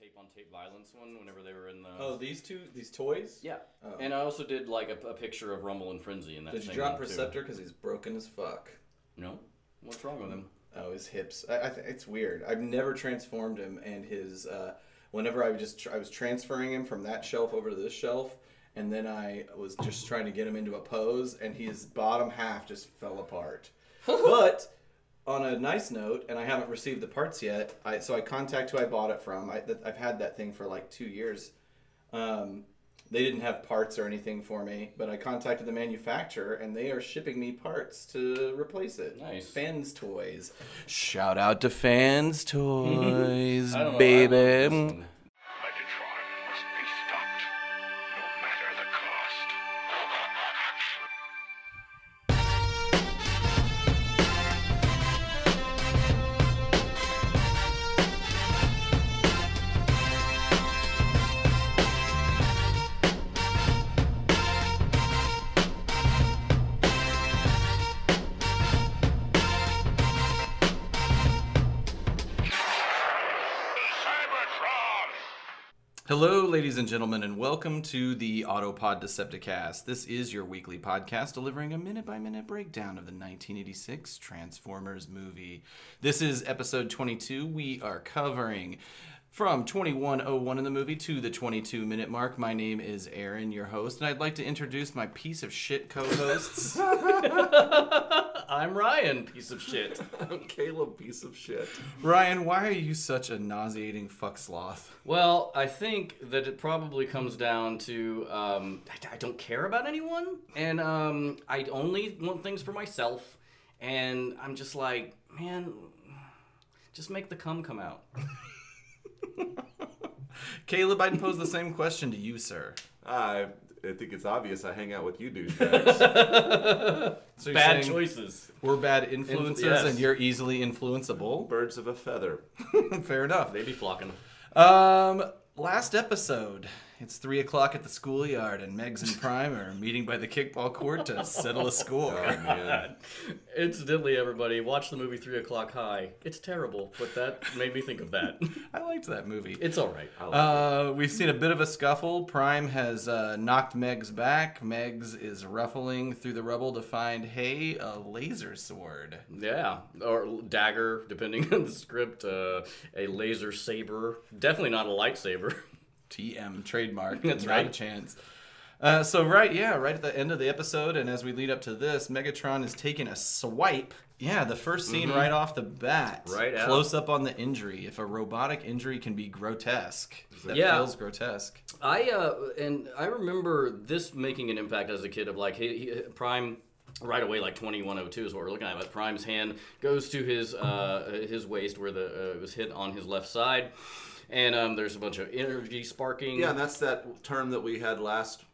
tape on tape violence one whenever they were in the. Oh, these two, these toys. Yeah. Oh. And I also did like a, a picture of Rumble and Frenzy in that. Did you same drop one, too. Perceptor because he's broken as fuck? No. What's wrong with him? Oh, his hips. I, I th- it's weird. I've never transformed him, and his. Uh, whenever I just tr- I was transferring him from that shelf over to this shelf, and then I was just trying to get him into a pose, and his bottom half just fell apart. but on a nice note, and I haven't received the parts yet. I so I contact who I bought it from. I, I've had that thing for like two years. Um, they didn't have parts or anything for me, but I contacted the manufacturer, and they are shipping me parts to replace it. Nice. Fans Toys. Shout out to Fans Toys, I don't know, I baby. Hello, ladies and gentlemen, and welcome to the Autopod Decepticast. This is your weekly podcast delivering a minute by minute breakdown of the 1986 Transformers movie. This is episode 22. We are covering from 2101 in the movie to the 22 minute mark. My name is Aaron, your host, and I'd like to introduce my piece of shit co hosts. I'm Ryan, piece of shit. I'm Caleb, piece of shit. Ryan, why are you such a nauseating fuck sloth? Well, I think that it probably comes down to um, I, I don't care about anyone, and um, I only want things for myself. And I'm just like, man, just make the cum come out. Caleb, I'd pose the same question to you, sir. I, I think it's obvious I hang out with you douchebags. So you're Bad saying choices. We're bad influences, yes. and you're easily influenceable. Birds of a feather. Fair enough. They be flocking. Um, last episode. It's three o'clock at the schoolyard, and Megs and Prime are meeting by the kickball court to settle a score. Oh, man. Incidentally, everybody, watch the movie Three O'clock High. It's terrible, but that made me think of that. I liked that movie. It's all right. I like Uh, we've seen a bit of a scuffle. Prime has uh, knocked Megs back. Megs is ruffling through the rubble to find, hey, a laser sword. Yeah, or dagger, depending on the script. Uh, a laser saber, definitely not a lightsaber. TM trademark. That's not right. a chance. Uh, so right, yeah, right at the end of the episode, and as we lead up to this, Megatron is taking a swipe. Yeah, the first scene right off the bat. Mm-hmm. Right out. Close up on the injury. If a robotic injury can be grotesque, that Yeah. feels grotesque. I uh, and I remember this making an impact as a kid of like he, he, Prime. Right away, like twenty one oh two is what we're looking at. But Prime's hand goes to his uh, his waist where the uh, it was hit on his left side, and um, there's a bunch of energy sparking. Yeah, and that's that term that we had last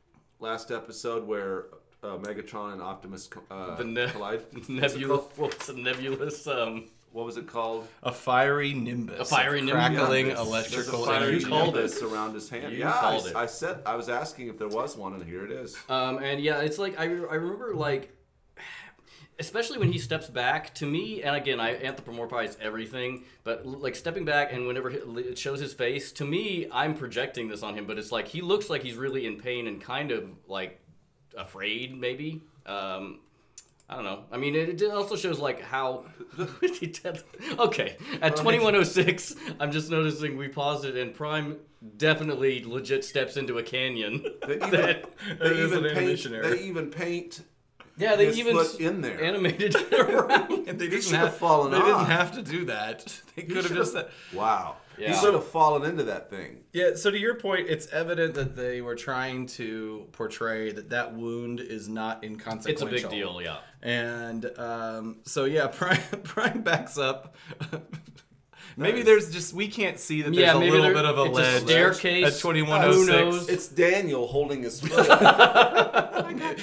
last episode where uh, Megatron and Optimus uh, the ne- collide. What's it nebulous, what's a nebulous um, What was it called? A fiery nimbus. A fiery of nimbus. Crackling There's- electrical there's a fiery energy. You called nimbus around his hand. You yeah, I, it. I said I was asking if there was one, and here it is. Um, and yeah, it's like I, I remember like, especially when he steps back. To me, and again, I anthropomorphize everything, but like stepping back and whenever it shows his face, to me, I'm projecting this on him. But it's like he looks like he's really in pain and kind of like afraid, maybe. Um, I don't know. I mean, it, it also shows like how. okay, at twenty one oh six, I'm just noticing we paused it, and Prime definitely legit steps into a canyon. They even, that- they even paint. They even paint. Yeah, they his even foot in there. animated it around. They He should have fallen They off. didn't have to do that. They could have just said. Wow. Yeah. He should have fallen into that thing. Yeah, so to your point, it's evident that they were trying to portray that that wound is not inconsequential. It's a big deal, yeah. And um, so yeah, Prime, Prime backs up. Maybe Nice. there's just we can't see that there's Yeah, a little there- bit of a it's a ledge staircase. at Who 2106. knows? It's Daniel holding his foot.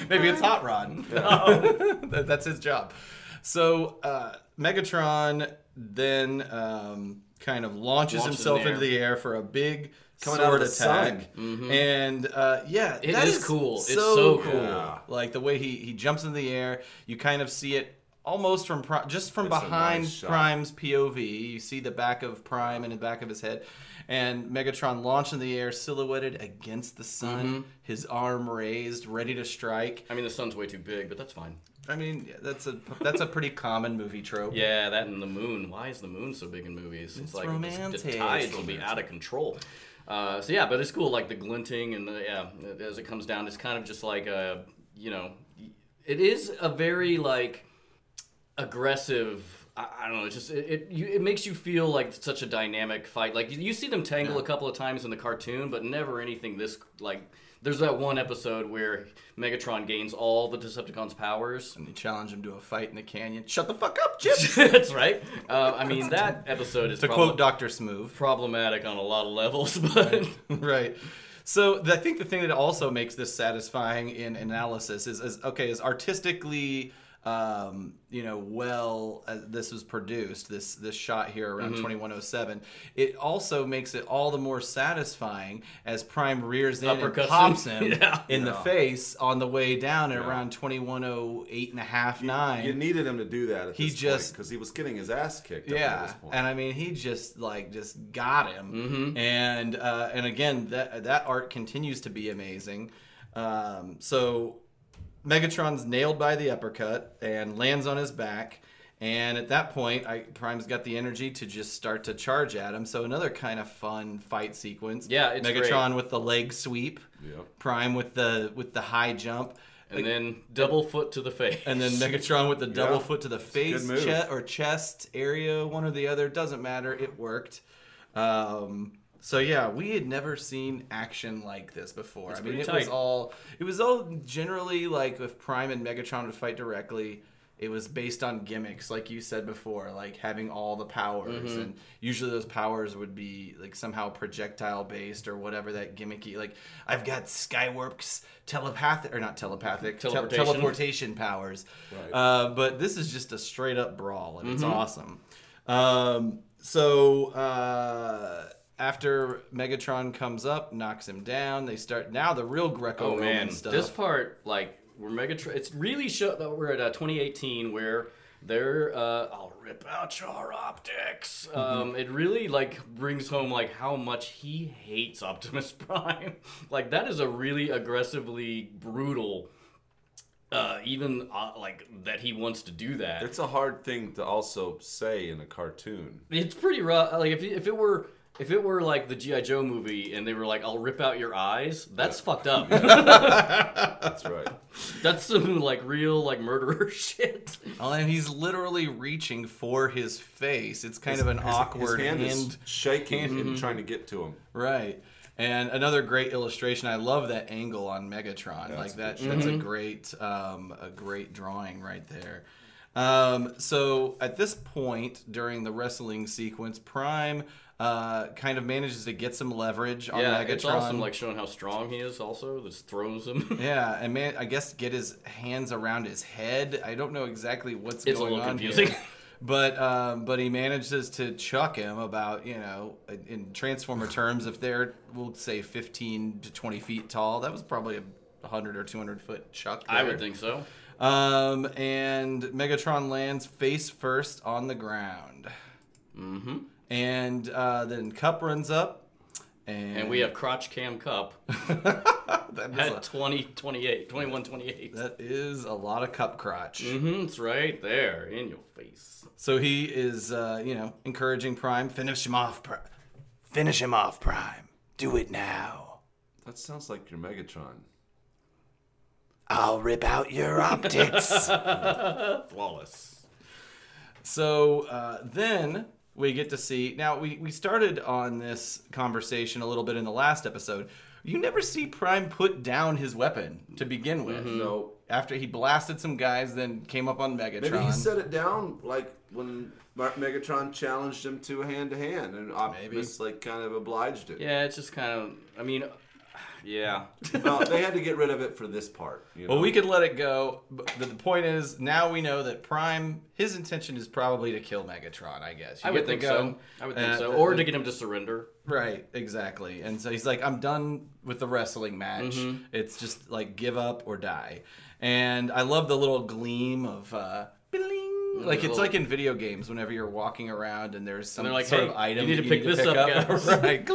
Maybe it's Hot Rod. That- That's his job. So uh, Megatron then um, kind of launches Launches himself in the into the air for a big Coming out sword of the attack, sun. and uh, yeah, It that is cool. It's so cool. Yeah. Like the way he he jumps in the air, you kind of see it almost from Pri- just from It's behind nice. Prime's POV. You see the back of Prime and the back of his head, and Megatron launched in the air, silhouetted against the sun, Mm-hmm. his arm raised, ready to strike. I mean, the sun's way too big, but that's fine. I mean, that's a that's a pretty common movie trope. Yeah, that and the moon. Why is the moon so big in movies? It's, like the- the tides will be out of control. Uh, so yeah, but it's cool, like the glinting and the yeah. As it comes down, it's kind of just like a you know, it is a very like aggressive. I, I don't know. It's just it it, you, it makes you feel like such a dynamic fight. Like you, you see them tangle a couple of times in the cartoon, but never anything this like. There's that one episode where Megatron gains all the Decepticons' powers, And they challenge him to a fight in the canyon. Shut the fuck up, Chip. That's right. Uh, I mean, that episode is to prob- quote Doctor Smooth. problematic on a lot of levels, but right. So the, I think the thing that also makes this satisfying in analysis is, is okay, is artistically, um, you know, well uh, this was produced, this this shot here around 2107. It also makes it all the more satisfying as Prime rears in and Uppercuts pops him. him Yeah. in the face on the way down at around 2108 and a half, nine. You needed him to do that at He this just- because he was getting his ass kicked. Yeah, this point. and I mean, he just like just got him, Mm-hmm. and uh, and again, that that art continues to be amazing. Um, so Megatron's nailed by the uppercut and lands on his back, and at that point, I, Prime's got the energy to just start to charge at him. So another kind of fun fight sequence. Yeah, it's Megatron great. with the leg sweep, Yep. Prime with the with the high jump. and then double foot to the face. And then Megatron with the double Yeah. foot to the face, good move. che- or chest area, one or the other, doesn't matter. It worked. Um, so yeah, we had never seen action like this before. I mean, it was all it was all generally like if Prime and Megatron would fight directly. It was based on gimmicks, like you said before, like having all the powers, Mm-hmm. and usually those powers would be like somehow projectile based or whatever that gimmicky. Like I've got Skywarp's telepathic or not telepathic tel- Teleportation. teleportation powers. Right. Uh, but this is just a straight up brawl, and Mm-hmm. it's awesome. Um, so uh, after Megatron comes up, knocks him down, they start now the real oh Greco-Roman man, stuff. this part like where Megatron, it's really show that we're at uh, 2018 where they're uh, I'll rip out your optics. Mm-hmm. Um, it really like brings home like how much he hates Optimus Prime. like that is a really aggressively brutal. Uh, even uh, like that he wants to do that. It's a hard thing to also say in a cartoon. It's pretty rough. Like if if it were if it were like the GI Joe movie and they were like, "I'll rip out your eyes," that's fucked up. That's right. that's some like real like murderer shit. Oh, and he's literally reaching for his face. It's kind of an His- awkward his hand, hand, is shaking and trying to get to him. right? And another great illustration. I love that angle on Megatron. like that. That's a great, um, a great drawing right there. Um, so at this point during the wrestling sequence, Prime uh, kind of manages to get some leverage on yeah, Megatron. it's awesome. Like showing how strong he is. Also, this throws him. Yeah, and man, I guess get his hands around his head. I don't know exactly what's It's a going little on confusing. here. But um, but he manages to chuck him about you know in Transformer terms, if they're we'll say fifteen to twenty feet tall, that was probably a hundred or two hundred foot chuck. I would think so. Um, and Megatron lands face first on the ground, hmm and uh, then Kup runs up, and, And we have crotch cam Kup that is, at a, 20, 28, 21, 28. that is a lot of Kup crotch. Mm-hmm, it's right there in your face. So he is, uh, you know, encouraging Prime, finish him off, Prime. Finish him off, Prime. Do it now. That sounds like your Megatron. I'll rip out your optics. Flawless. so uh, then we get to see. Now, we, we started on this conversation a little bit in the last episode. You never see Prime put down his weapon to begin with. Mm-hmm. No. After he blasted some guys, then came up on Megatron. Maybe he set it down like when Mar- Megatron challenged him to hand to hand, and Optimus like kind of obliged it. Yeah, it's just kind of. I mean, yeah. well, they had to get rid of it for this part. You know? Well, we could let it go, but the the point is now we know that Prime, his intention is probably to kill Megatron. I guess You I get would the think gun, so. I would think uh, so. Or to get him to surrender. Right, exactly. And so he's like, I'm done with the wrestling match. Mm-hmm. It's just like give up or die. And I love the little gleam of uh, bling like it's little- like in video games whenever you're walking around and there's some they're like, sort "Hey, of item you need that to pick this up, guys." right.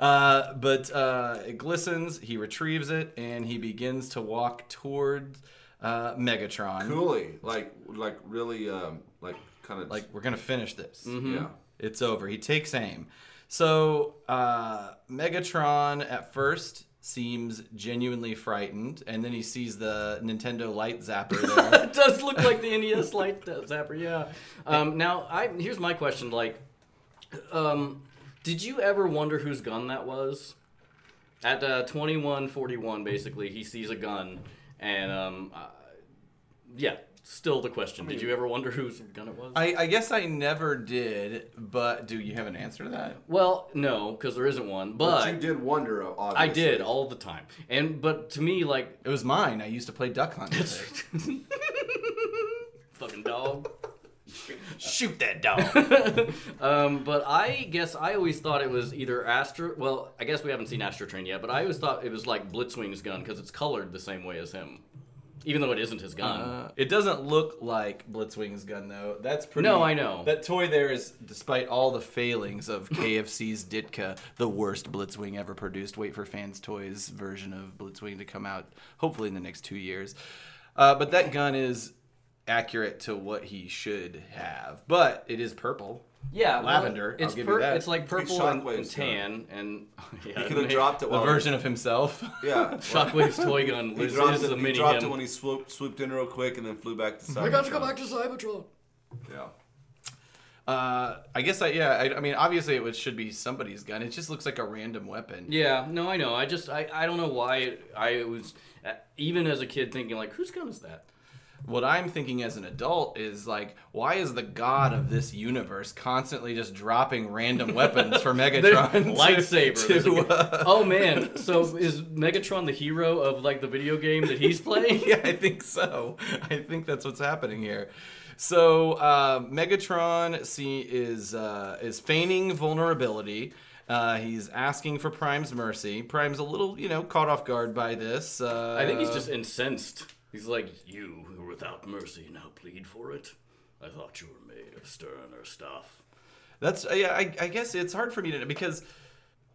Gling. Uh, but uh, it glistens. He retrieves it and he begins to walk towards uh, Megatron. Coolly, like like really, um, like kind of Like we're gonna finish this. yeah. It's over. He takes aim. So uh, Megatron at first seems genuinely frightened, and then he sees the Nintendo Light Zapper there. it does look like the NES light zapper, yeah. Um, now, I here's my question: like, um, did you ever wonder whose gun that was? At uh, twenty one forty one, basically, he sees a gun, and um, uh, yeah. Still the question: Did you ever wonder whose gun it was? I, I guess I never did, but do you have an answer to that? well, no, because there isn't one. But, But, you did wonder, obviously. I did all the time, and but to me, like, It was mine. I used to play Duck Hunt. with it. fucking dog. Shoot that dog. Um, but I guess I always thought it was either Astro. Well, I guess we haven't seen Astrotrain yet, but I always thought it was like Blitzwing's gun because it's colored the same way as him, even though it isn't his gun. Uh, it doesn't look like Blitzwing's gun though. That's pretty. No, I know. That toy there is, despite all the failings of KFC's Ditka, the worst Blitzwing ever produced. Wait for Fans Toys version of Blitzwing to come out, hopefully in the next two years. Uh, but that gun is accurate to what he should have, but it is purple. yeah, well, lavender, I'll It's give you pur- that. It's like purple and, and Shockwave's tan, and yeah, He could have dropped it The while version of himself. Yeah. Shockwave's toy gun. He dropped, it, a he mini dropped it when he swooped, swooped in real quick and then flew back to Cybertron. I got to go back to Cybertron. Yeah. Uh, I guess I yeah. I, I mean, obviously it was, should be somebody's gun. It just looks like a random weapon. Yeah, no, I know. I just I, I don't know why I was uh, even as a kid thinking like whose gun is that? What I'm thinking as an adult is like, why is the god of this universe constantly just dropping random weapons for Megatron? to- lightsaber. To, uh, oh man, so is Megatron the hero of like the video game that he's playing? yeah, I think so. I think that's what's happening here. So uh, Megatron see is uh, is feigning vulnerability. Uh, he's asking for Prime's mercy. Prime's a little, you know, caught off guard by this. Uh, I think he's just incensed. He's like, you who without mercy now plead for it. I thought you were made of sterner stuff. That's yeah. I, I guess it's hard for me to because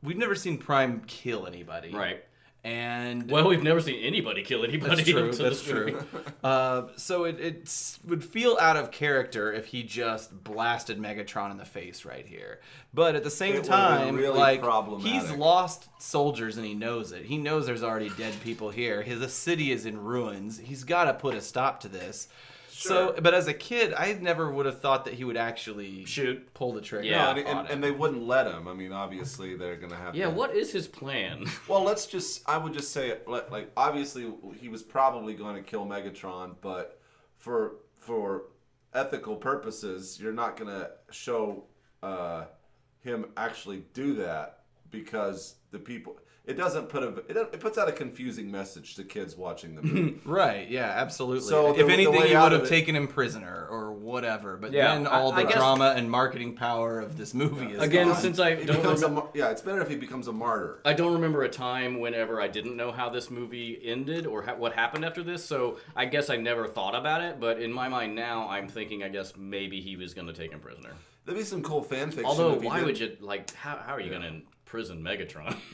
we've never seen Prime kill anybody, Right. And Well, we've never seen anybody kill anybody. That's true. That's true. uh, so it, it would feel out of character if he just blasted Megatron in the face right here. But at the same It time, really like he's lost soldiers and he knows it. He knows there's already dead people here. His the city is in ruins. He's got to put a stop to this. So, but as a kid, I never would have thought that he would actually Shoot. pull the trigger. Yeah. And, on and, it. and they wouldn't let him. I mean, obviously they're gonna have. Yeah, to, what is his plan? Well, let's just. I would just say, it, like, like, obviously, he was probably going to kill Megatron, but for for ethical purposes, you're not going to show uh, him actually do that because the people. It doesn't put a. It, it puts out a confusing message to kids watching the movie. Right, yeah, absolutely. So if the anything, way he would have it- taken him prisoner or whatever. But Yeah, then all I the guess- drama and marketing power of this movie is Again, gone. since I He don't becomes a, remember, mar- yeah, it's better if he becomes a martyr. I don't remember a time whenever I didn't know how this movie ended or ha- what happened after this. So I guess I never thought about it. But in my mind now, I'm thinking I guess maybe he was going to take him prisoner. There'd be some cool fan fiction. Although, why did- would you like? How, how are you going to imprison Megatron?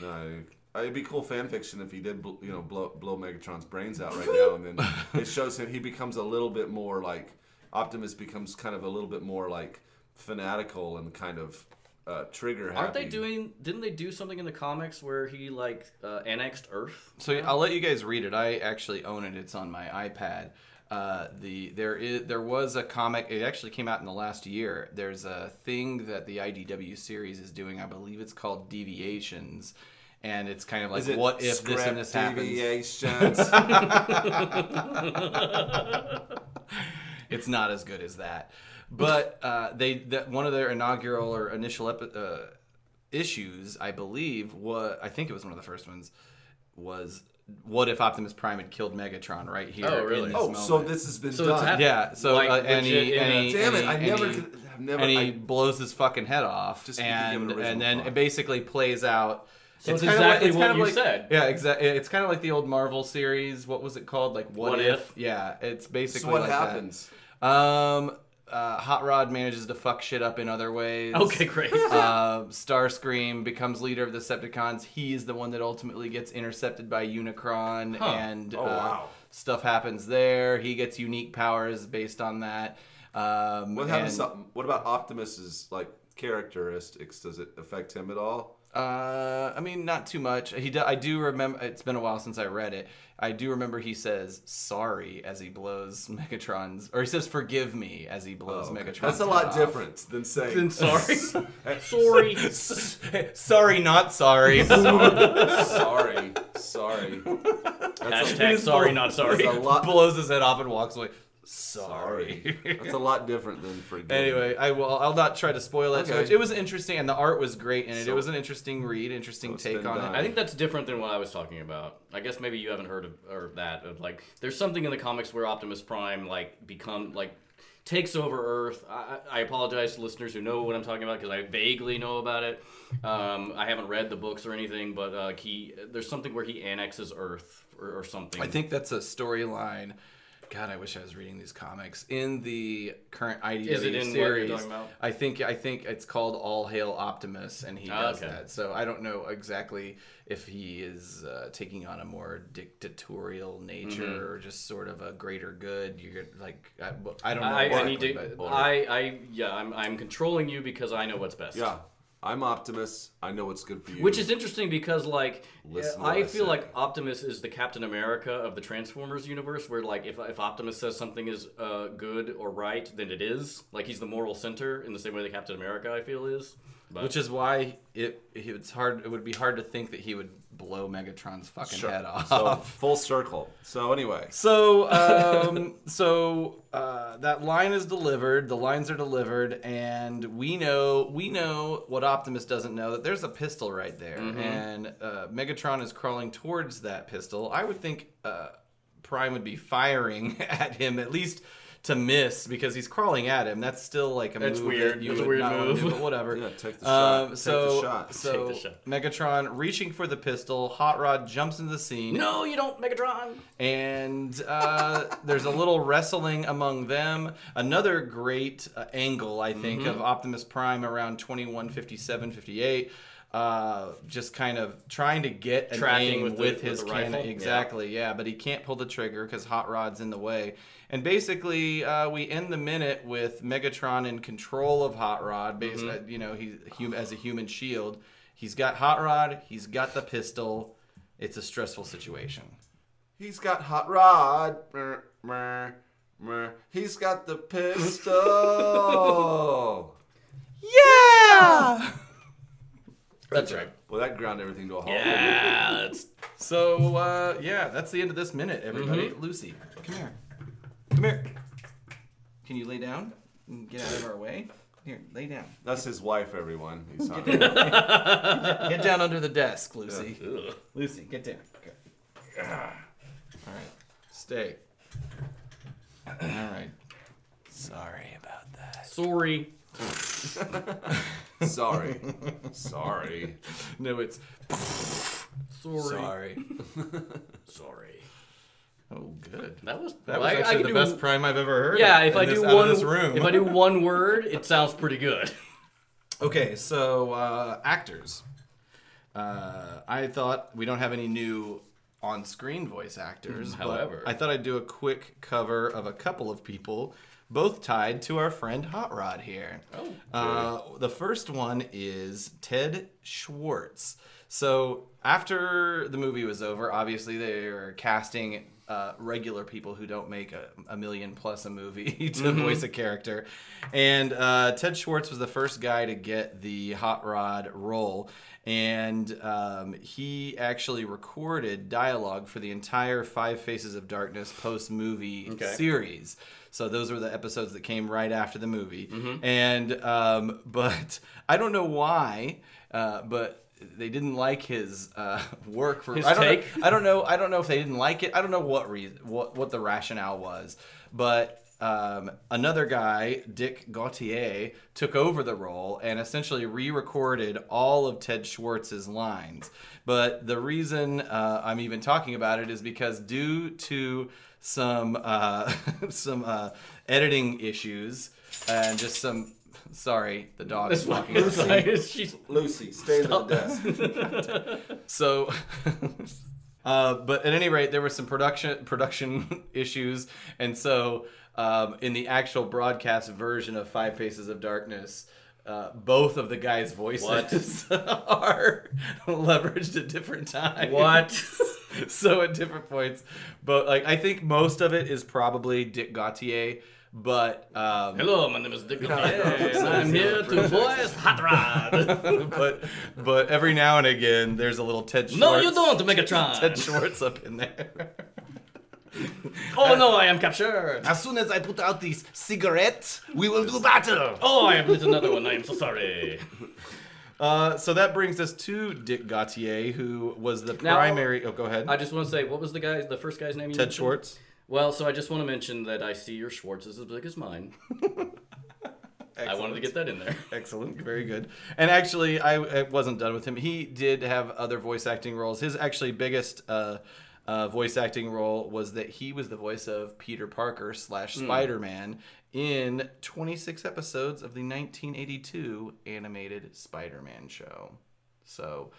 No, it'd be cool fan fiction if he did, bl- you know, blow blow Megatron's brains out right now, and then it shows him he becomes a little bit more like Optimus becomes kind of a little bit more like fanatical and kind of uh, trigger happy. Aren't they doing? Didn't they do something in the comics where he like uh, annexed Earth? So I'll let you guys read it. I actually own it. It's on my iPad. Uh, the there is there was a comic. It actually came out in the last year. There's a thing that the IDW series is doing. I believe it's called Deviations, and it's kind of like what if this and this happens. deviations? it's not as good as that. But uh, they that one of their inaugural or initial epi- uh, issues, I believe, was I think it was one of the first ones, was what if Optimus Prime had killed Megatron right here? Oh, in really? this oh, moment. so this has been So done. hap- yeah. So Like, uh, and he, legit and he, Damn and it! he- I and never, he- could, I've never. and he I, blows his fucking head off, Just to give an and and then thought. it basically plays out. So it's kinda exactly it's what kind of you like- said. Yeah, exactly. It's kind of like the old Marvel series. What was it called? Like What, What if? If? Yeah, it's basically so what like that. happens? Um, uh, Hot Rod manages to fuck shit up in other ways. Okay, great. uh, Starscream becomes leader of the Decepticons. He's the one that ultimately gets intercepted by Unicron, Huh. and Oh, uh, wow. stuff happens there. He gets unique powers based on that. Um, What and, happens? What about Optimus's like characteristics? Does it affect him at all? Uh, I mean, not too much. He, do, I do remember. It's been a while since I read it. I do remember he says sorry as he blows Megatron's, or he says forgive me as he blows Oh, okay. Megatron's. That's a lot off. different than saying. Then sorry. Sorry. sorry, not sorry. sorry, sorry. That's Hashtag sorry, not sorry. That's a lot. blows his head off and walks away. Sorry. Sorry. That's a lot different than forgive. Anyway, I will. I'll not try to spoil it too Okay. much. It was interesting, and the art was great in it. So- it was an interesting read, interesting so take on done. it. I think that's different than what I was talking about. I guess maybe you haven't heard of or that of like there's something in the comics where Optimus Prime like become like takes over Earth. I, I I apologize to listeners who know what I'm talking about because I vaguely know about it. Um, I haven't read the books or anything, but uh, he there's something where he annexes Earth or, or something. I think that's a storyline. God, I wish I was reading these comics in the current IDW Is it in what you're series. talking about? I think I think it's called All Hail Optimus, and he Ah, does okay. that. So I don't know exactly if he is uh, taking on a more dictatorial nature Mm-hmm. or just sort of a greater good. You're like I, I don't know. I, I need to. I, I yeah. I'm, I'm controlling you because I know what's best. Yeah, I'm Optimus. I know what's good for you. Which is interesting because, like, Listen I what I feel say. like Optimus is the Captain America of the Transformers universe, where, like, if, if Optimus says something is uh, good or right, then it is. Like, he's the moral center in the same way that Captain America, I feel, is. But, Which is why it it's hard. It would be hard to think that he would blow Megatron's fucking Sure. head off. So full circle. So anyway, So, um, so uh, that line is delivered. The lines are delivered, and we know we know what Optimus doesn't know that there's a pistol right there, and uh, Megatron is crawling towards that pistol. I would think uh, Prime would be firing at him at least. To miss because he's crawling at him. That's still like a That's move weird. that you That's a would weird not wanna move. do, but whatever. Yeah, take the Um, shot. Take so, the shot. so Take the shot. Megatron reaching for the pistol. Hot Rod jumps into the scene no, you don't, Megatron. and uh, there's a little wrestling among them. Another great uh, angle, I think, Mm-hmm. of Optimus Prime around 21, 57, 58. Uh, just kind of trying to get an Tracking aim with with, the- with his the cannon. rifle? Exactly, yeah. But he can't pull the trigger because Hot Rod's in the way. And basically, uh, we end the minute with Megatron in control of Hot Rod. Basically, Mm-hmm. you know, he's hum- as a human shield. He's got Hot Rod. He's got the pistol. It's a stressful situation. he's got hot rod. Mer, mer, mer. He's got the pistol. Yeah. That's right. well, that ground everything to a halt. Yeah, that's So uh, yeah, that's the end of this minute, everybody. Mm-hmm. Lucy, come here. Come here. Can you lay down and get out of our way? Here, lay down. That's his wife, everyone. He's talking Get down, get down under the desk, Lucy. ugh. Lucy, get down. Okay. All right, stay. All right. Sorry about that. sorry. Sorry. Sorry. No, it's Sorry. sorry. Sorry. Oh, good. That was That I- was I actually could the do- best prime I've ever heard. Yeah, in if I this- do out of one this room. if I do one word, it sounds pretty good. Okay, so uh, actors. Uh, I thought we don't have any new on-screen voice actors. but However. I thought I'd do a quick cover of a couple of people, both tied to our friend Hot Rod here. Oh, Uh, the first one is Ted Schwartz. So after the movie was over, obviously they were casting uh, regular people who don't make a, a million plus a movie to voice a character, and uh, Ted Schwartz was the first guy to get the Hot Rod role. And um, he actually recorded dialogue for the entire Five Faces of Darkness post movie Okay. series. So those were the episodes that came right after the movie. Mm-hmm. And um, but I don't know why, uh, but they didn't like his uh, work for His I don't take? Know, I don't know. I don't know if they didn't like it. I don't know what reason, what what the rationale was, but. um, another guy, Dick Gautier, took over the role and essentially re-recorded all of Ted Schwartz's lines. But the reason uh, I'm even talking about it is because due to some uh, some uh, editing issues and just some. Sorry, the dog is walking. She's Lucy, stay in the desk. So, uh, but at any rate, there were some production production issues, and so um, in the actual broadcast version of Five Faces of Darkness. Uh, both of the guys' voices are leveraged at different times. what? so at different points, but like I think most of it is probably Dick Gautier, but um, Hello, my name is Dick Gautier, and I'm here to voice Hot Rod. but but every now and again there's a little Ted Schwartz. no, you don't, Megatron. Ted Schwartz up in there. Oh no, I am captured. As soon as I put out these cigarettes, we will do battle. Oh, I have lit another one. I am so sorry. Uh, so that brings us to Dick Gautier, who was the Now- primary. oh, go ahead. I just want to say, what was the guy, the first guy's name? you Ted mentioned? Schwartz. Well, so I just want to mention that I see your Schwartz is as big as mine. I wanted to get that in there. Excellent, very good. And actually, I, I wasn't done with him. He did have other voice acting roles. His actually biggest uh, uh, voice acting role was that he was the voice of Peter Parker slash Hmm. Spider Man in 26 episodes of the 1982 animated Spider Man show. So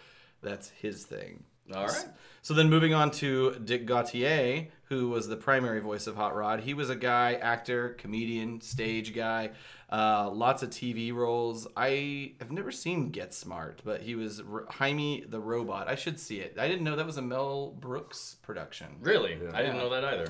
that's his thing. All right. So then moving on to Dick Gautier, who was the primary voice of Hot Rod. He was a guy, actor, comedian, stage guy, uh, lots of TV roles. I have never seen Get Smart, but he was R- Hymie the Robot. I should see it. I didn't know that was a Mel Brooks production. Really? I didn't know that either.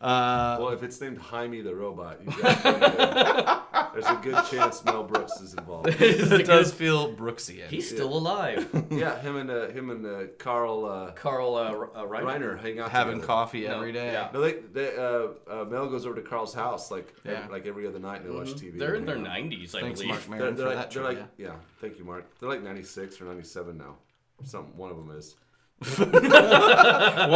Uh, Well, if it's named Hymie the robot, you got there's a good chance Mel Brooks is involved. it does feel Brooksian. He's still alive. Yeah, him and uh, him and uh, Carl uh, Carl uh, uh, Reiner. Reiner hang out having together. coffee No, every day. yeah. No, they, they uh, uh, Mel goes over to Carl's house like Yeah. every, like every other night and they watch TV. Mm-hmm. They're in their and hang out. 90s, I Thanks, believe. Mark They're, they're for like, that they're like, yeah, thank you, Mark. They're like 96 or 97 now. Some one of them is. One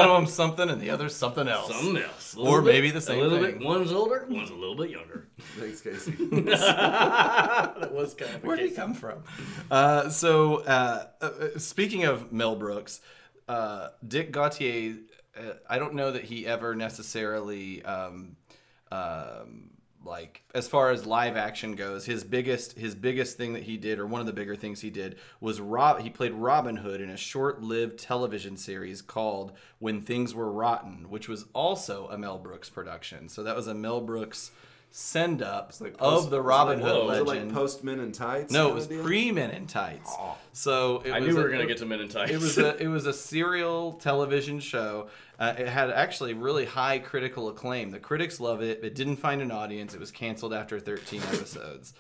of them's something and the other's something else. Something else. Or bit- maybe the same A little thing. bit. One's older, one's a little bit younger. Thanks, Casey. that was kind of Where did he come from? Uh, so, uh, uh, speaking of Mel Brooks, uh, Dick Gautier, uh, I don't know that he ever necessarily, um, um, like, as far as live action goes, his biggest his biggest thing that he did, or one of the bigger things he did, was Rob. He played Robin Hood in a short-lived television series called When Things Were Rotten, which was also a Mel Brooks production. So that was a Mel Brooks send up like of the Robin like- Hood Was it like post Men in Tights? No, it was deal? pre Men in Tights. So it I was knew we were gonna get to Men in Tights. It was a it was a serial television show. Uh, it had actually really high critical acclaim. The critics love it. It didn't find an audience. It was canceled after 13 episodes.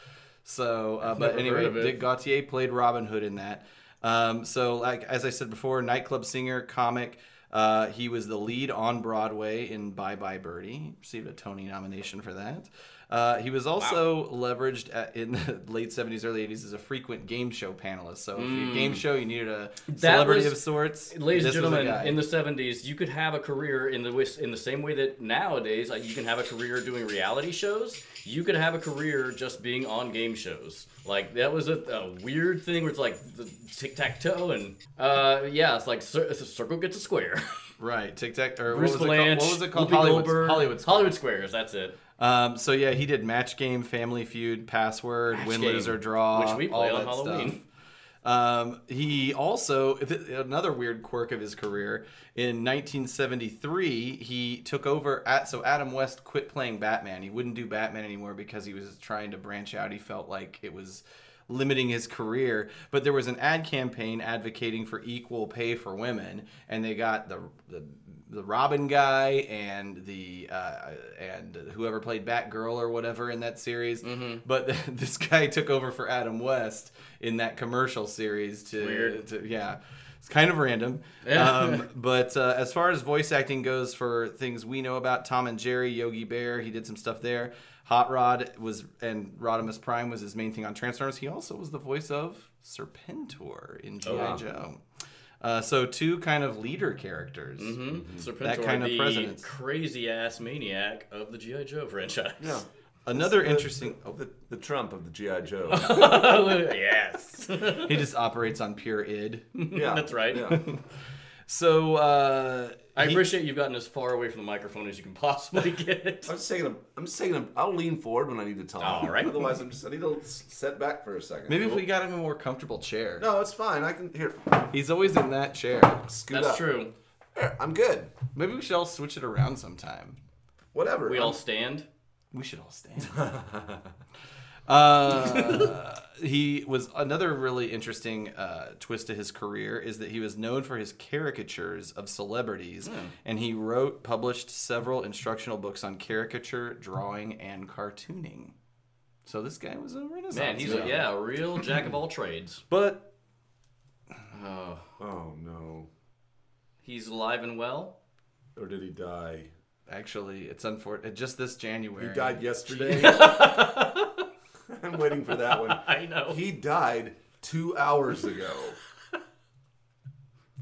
So, uh, but anyway, heard of. Dick Gautier played Robin Hood in that. Um, so, like as I said before, nightclub singer, comic. Uh, he was the lead on Broadway in Bye Bye Birdie. Received a Tony nomination for that. Uh, he was also leveraged at, in the late 70s, early 80s as a frequent game show panelist. So, if you game show, you needed a celebrity was- of sorts. Ladies and gentlemen, in the '70s, you could have a career in the in the same way that nowadays like, you can have a career doing reality shows. You could have a career just being on game shows. Like that was a, a weird thing where it's like the tic tac toe and uh, yeah, it's like cir- it's a circle gets a square. Right, Tic Tac, or Bruce what was, it called? What was it called? Whoopi Hollywood, Goldberg, Hollywood, Hollywood Squares. That's it. Um, so yeah, he did Match Game, Family Feud, Password, Match Win, Game, Lose or Draw, which we all play on that Halloween. stuff. Um, he also th- another weird quirk of his career in 1973 he took over at so Adam West quit playing Batman. He wouldn't do Batman anymore because he was trying to branch out. He felt like it was limiting his career. But there was an ad campaign advocating for equal pay for women, and they got the the, the Robin guy and the uh, and whoever played Batgirl or whatever in that series. But this guy took over for Adam West in that commercial series to, Weird. to yeah. It's kind of random, um, but uh, as far as voice acting goes, for things we know about Tom and Jerry, Yogi Bear, he did some stuff there. Hot Rod was and Rodimus Prime was his main thing on Transformers. He also was the voice of Serpentor in GI wow. Joe. Uh, so two kind of leader characters. Mm-hmm. Serpentor, That kind of president, crazy ass maniac of the GI Joe franchise. Yeah. Another The- interesting. Oh, The, the Trump of the GI Joe. yes, he just operates on pure id. Yeah, That's right. Yeah. So uh, I he- appreciate you've gotten as far away from the microphone as you can possibly get. I'm just taking a. I'm just taking a. I'll lean forward when I need to talk. All right. Otherwise, I'm just. I need to s- set back for a second. maybe if we got him a more comfortable chair. No, it's fine. I can here. He's always in that chair. Scoot That's up. true. There, I'm good. Maybe we should all switch it around sometime. Whatever. We I'm- all stand. We should all stand. uh, he was another really interesting uh, twist to his career is that he was known for his caricatures of celebrities, and he wrote, published several instructional books on caricature, drawing, and cartooning. So this guy was a renaissance. Man, he's man. a yeah, a real jack of all trades. But Oh, Oh no. he's alive and well. Or did he die? actually, it's unfortunate. Just this January, He died yesterday. I'm waiting for that one. I know. He died two hours ago.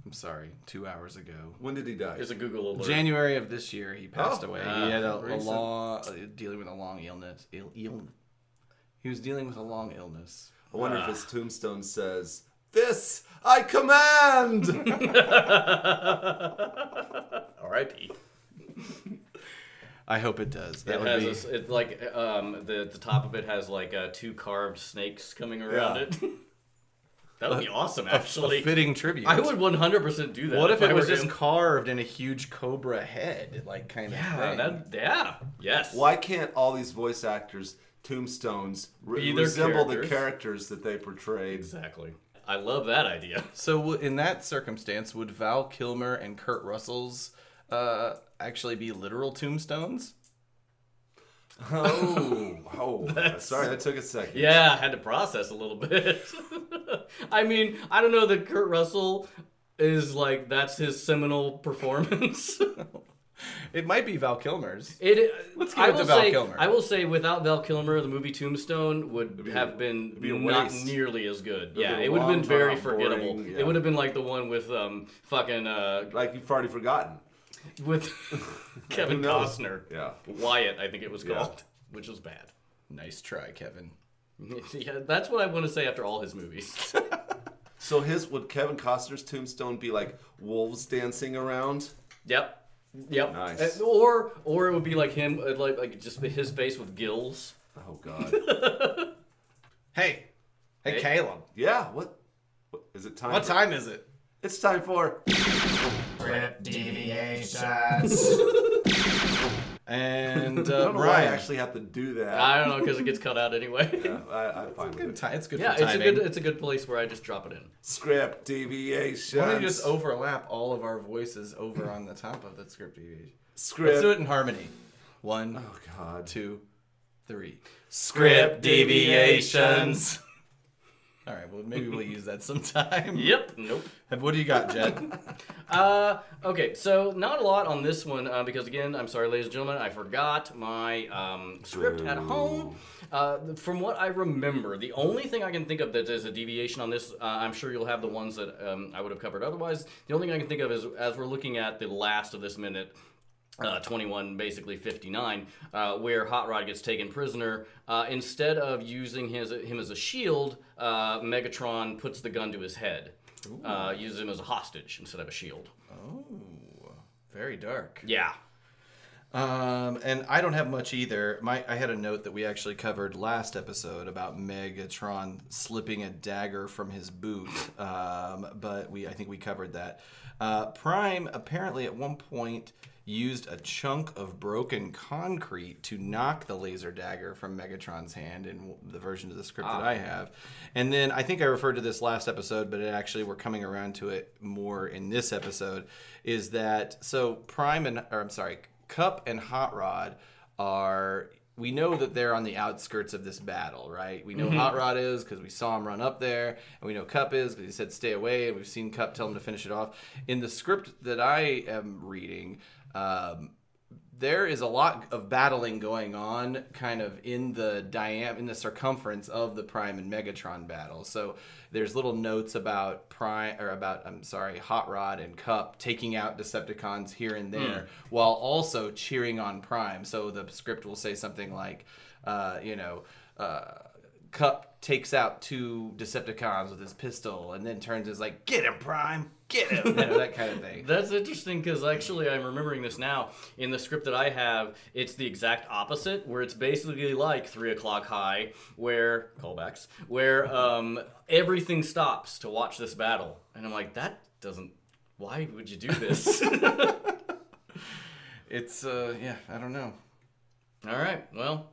I'm sorry, two hours ago. When did he die? There's a Google alert. January of this year, he passed Oh, away. ah, he had a, a recent. long, uh, dealing with a long illness. Ill, Ill, he was dealing with a long illness. I wonder if Ah. his tombstone says, "This I command." R.I.P. I hope it does. That It would has be. a s it like um the the top of it has like uh, two carved snakes coming around Yeah. it. that would be awesome, a actually. fitting tribute. I would 100% do that. What if I it was just him. carved in a huge cobra head, like kind of Yeah, thing? that, yeah, yes. Why can't all these voice actors' tombstones re- Be their resemble the characters. characters that they portrayed? Exactly. I love that idea. So w- in that circumstance, would Val Kilmer and Kurt Russell's uh, actually be literal tombstones? Oh, oh, sorry, that took a second. Yeah, I had to process a little bit. I mean, I don't know that Kurt Russell is like that's his seminal performance. It might be Val Kilmer's. It. Let's give I it will to Val say, Kilmer. I will say, without Val Kilmer, the movie Tombstone would be have a- been be a not waste. nearly as good. be yeah, a it would have been very drawn-out, forgettable. boring, yeah. It would have been like the one with um fucking uh Like you've already forgotten. With Kevin knows? Costner. Yeah. Wyatt, I think it was Yeah. called, which was bad. Nice try, Kevin. yeah, that's what I want to say after all his movies. So his would Kevin Costner's tombstone be like wolves dancing around? Yep. Yep. Nice. Uh, Or or it would be like him, uh, like like just his face with gills. Oh God. Hey, hey, Hey. Caleb. yeah. What? what is it time? What for- time is it? It's time for. Script deviations. And I uh, don't know why I Ryan. actually have to do that. I don't know because it gets cut out anyway. Yeah, I, I'm fine with Good it. ti- it's good Yeah, for it's a timing. good it's a good place where I just drop it in. Script deviations. Why don't you just overlap all of our voices over on the top of the script deviation? Script. Let's do it in harmony. One, Oh God. two, three. Script deviations. All right, well maybe we'll use that sometime. Yep. Nope. What do you got, Jed? Uh, okay, so not a lot on this one uh, because again, I'm sorry, ladies and gentlemen, I forgot my um, script at home. Uh, from what I remember, the only thing I can think of that is a deviation on this, uh, I'm sure you'll have the ones that um, I would have covered otherwise. The only thing I can think of is as we're looking at the last of this minute. Uh, 21, basically 59, uh, where Hot Rod gets taken prisoner. Uh, instead of using his him as a shield, uh, Megatron puts the gun to his head. Uh, uses him as a hostage instead of a shield. oh, very dark. Yeah. Um, and I don't have much either. My I had a note that we actually covered last episode about Megatron slipping a dagger from his boot, um, but we I think we covered that. Uh, Prime apparently at one point used a chunk of broken concrete to knock the laser dagger from Megatron's hand in the version of the script that ah. I have. And then I think I referred to this last episode, but it actually we're coming around to it more in this episode. Is that so? Prime and or I'm sorry, Kup and Hot Rod are. We know that they're on the outskirts of this battle, right? We know mm-hmm. Hot Rod is because we saw him run up there, and we know Kup is because he said stay away, and we've seen Kup tell him to finish it off. In the script that I am reading, um, there is a lot of battling going on kind of in the diam in the circumference of the Prime and Megatron battle. So there's little notes about Prime or about I'm sorry, Hot Rod and Kup taking out Decepticons here and there while also cheering on Prime. So the script will say something like uh, you know, uh, Kup takes out two Decepticons with his pistol and then turns is like, "Get him, Prime! Get him!" You know, that kind of thing. That's interesting because actually I'm remembering this now. In the script that I have, it's the exact opposite, where it's basically like three o'clock high, where callbacks, where um, everything stops to watch this battle, and I'm like, that doesn't. Why would you do this? It's uh, yeah, I don't know. All right, well,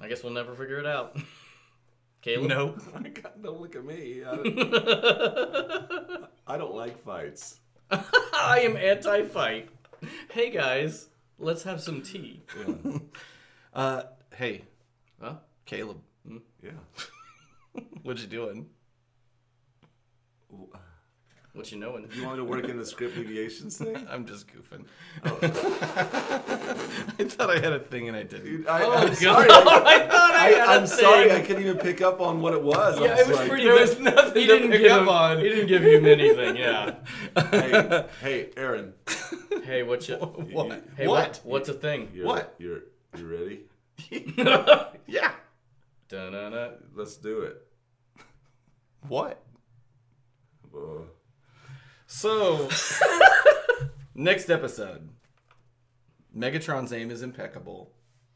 I guess we'll never figure it out. Caleb. Nope. Don't look at me. I don't, I don't like fights. I am anti-fight. Hey guys, let's have some tea. Uh, hey, Huh? Caleb, Yeah. what you doing? What you knowing? You want me to work in the script deviations thing? I'm just goofing. I thought I had a thing and I didn't. Dude, I, Oh, I'm God. sorry. I thought I, I, had a I'm sorry. I couldn't even pick up on what it was. I Yeah, it was like, pretty. There was nothing he to didn't pick give up him, on. He didn't give you anything. Yeah. Hey, hey, Aaron. Hey, what you? What? Hey, what? What's a thing? You're, What? You're you ready? Yeah. Da-na-na. Let's do it. What? Uh, So, next episode. Megatron's aim is impeccable.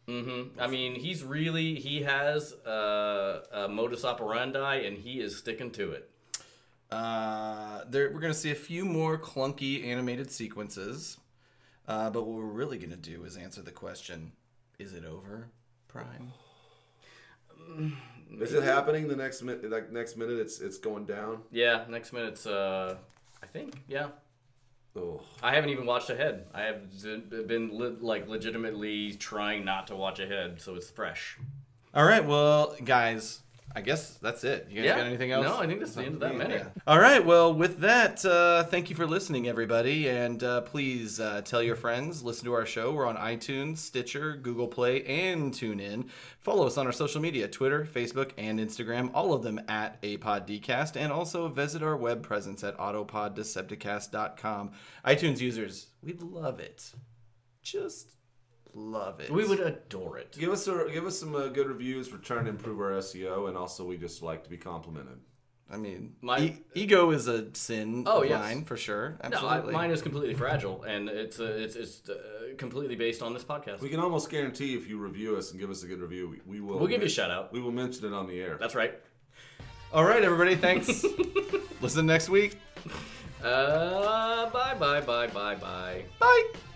Mm-hmm. I mean, he's really he has uh, a modus operandi, and he is sticking to it. Uh, there, we're going to see a few more clunky animated sequences. Uh, but what we're really going to do is answer the question Is it over, Prime? is it happening the next minute? Like next minute, it's it's going down. Yeah. Next minute's. Uh, I think. Yeah. Oh, I haven't even watched ahead. I have been li- like legitimately trying not to watch ahead, so it's fresh. All right, well, guys, I guess that's it. You guys Yeah. got anything else? No, I think that's the end of that minute. All right. Well, with that, uh, thank you for listening, everybody, and uh, please uh, tell your friends. Listen to our show. We're on iTunes, Stitcher, Google Play, and TuneIn. Follow us on our social media: Twitter, Facebook, and Instagram. All of them at APodDcast, and also visit our web presence at AutoPodDecepticast.com. iTunes users, we'd love it. Just love it. We would adore it. give us a, give us some uh, good reviews. We're trying to improve our SEO, and also we just like to be complimented. I mean, My- e- ego is a sin Oh, of yes. mine for sure. Absolutely, No, I, mine is completely fragile, and it's uh, it's it's uh, completely based on this podcast. We can almost guarantee if you review us and give us a good review, we, we will. We'll give you a shout out. We will mention it on the air. That's right. All right, everybody. Thanks. Listen next week. Uh, bye bye bye bye bye. Bye.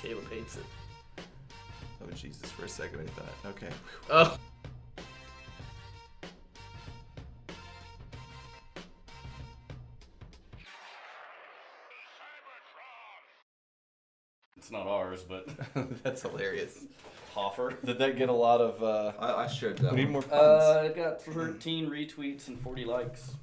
Caleb hates it. Oh Jesus! For a second, I thought. Okay. Oh. It's not ours, but That's hilarious. Hoffer. Did that get a lot of? uh I, I shared that. We need one. more puns. Uh, it got 13 retweets and 40 likes.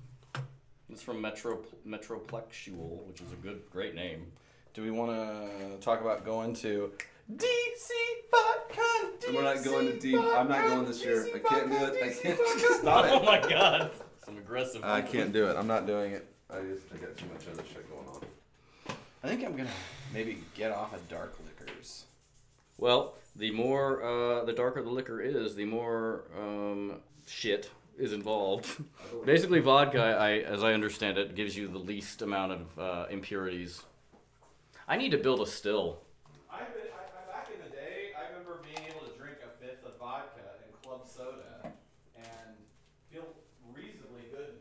It's from Metro Metroplexual, which is a good, great name. Do we want to talk about going to DC VodCon? We're not going to deep. I'm not going this year. I can't do it. I can't. Stop it. Oh my god. Some aggressive. I can't do it. I'm not doing it. I just I got too much other shit going on. I think I'm gonna maybe get off of dark liquors. Well, the more, uh, the darker the liquor is, the more um, shit is involved. Basically, vodka, I, as I understand it, gives you the least amount of uh, impurities. I need to build a still. I, I, back in the day, I remember being able to drink a fifth of vodka and club soda and feel reasonably good.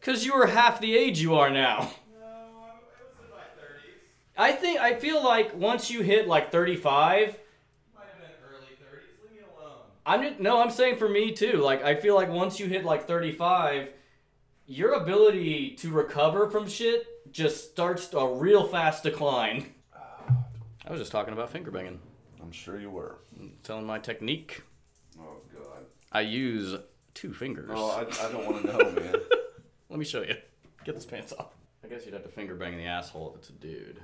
Cause you were half the age you are now. No, I was in my 30s. I think I feel like once you hit like 35, Might have been early 30s. Leave me alone. I'm just, no, I'm saying for me too. Like I feel like once you hit like 35, your ability to recover from shit just starts a real fast decline. I was just talking about finger banging, I'm sure you were. telling my technique. Oh god. I use two fingers. Oh, I, I don't want to know, man. Let me show you. Get this pants off. I guess you'd have to finger bang the asshole if it's a dude.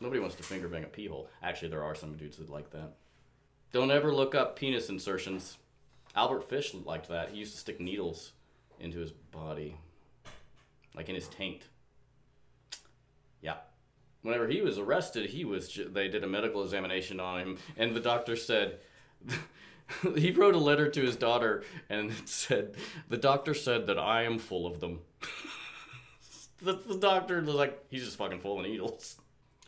Nobody wants to finger bang a pee hole. Actually, there are some dudes that like that. Don't ever look up penis insertions. Albert Fish liked that. He used to stick needles into his body, like in his taint. Yeah. Whenever he was arrested, he was ju- they did a medical examination on him, and the doctor said he wrote a letter to his daughter, and it said the doctor said that I am full of them. the, the doctor was like, he's just fucking full of needles.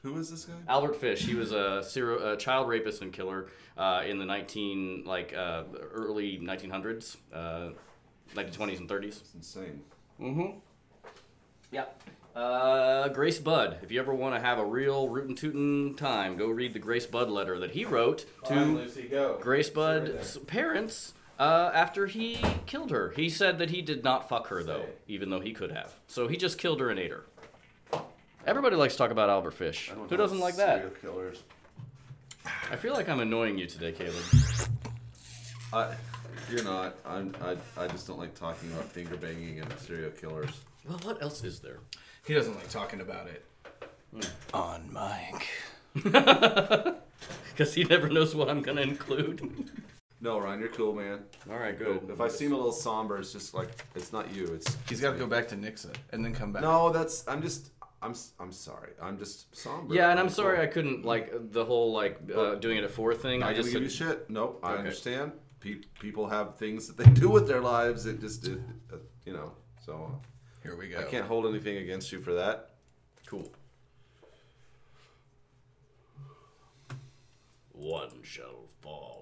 Who is this guy? Albert Fish. He was a, serial, a child rapist and killer uh, in the nineteen like uh, early nineteen hundreds, uh, nineteen twenties and thirties. It's insane. Mm-hmm. Yeah. Uh, Grace Budd. If you ever want to have a real rootin' tootin' time, go read the Grace Budd letter that he wrote to on, Lucy, go. Grace Sit right Budd's parents uh, after he killed her. He said that he did not fuck her though, even though he could have. So he just killed her and ate her. Everybody likes to talk about Albert Fish. Who doesn't like that? Killers. I feel like I'm annoying you today, Caleb. I, you're not. I'm. I. I just don't like talking about finger banging and serial killers. Well, what else is there? He doesn't like talking about it. On mic. Because he never knows what I'm gonna include. No, Ryan, you're cool, man. All right, good. If I seem a little somber, it's just like it's not you. It's He's got to go back to Nixa and then come back. no. That's. I'm just. I'm. s- I'm sorry. I'm just somber. Yeah, and I'm sorry I couldn't like the whole like uh, doing it at four thing. Not I just give you shit. Nope. I Okay. understand. Pe- people have things that they do with their lives. It just. It, uh, you know. So Here we go. I can't hold anything against you for that. cool. One shall fall.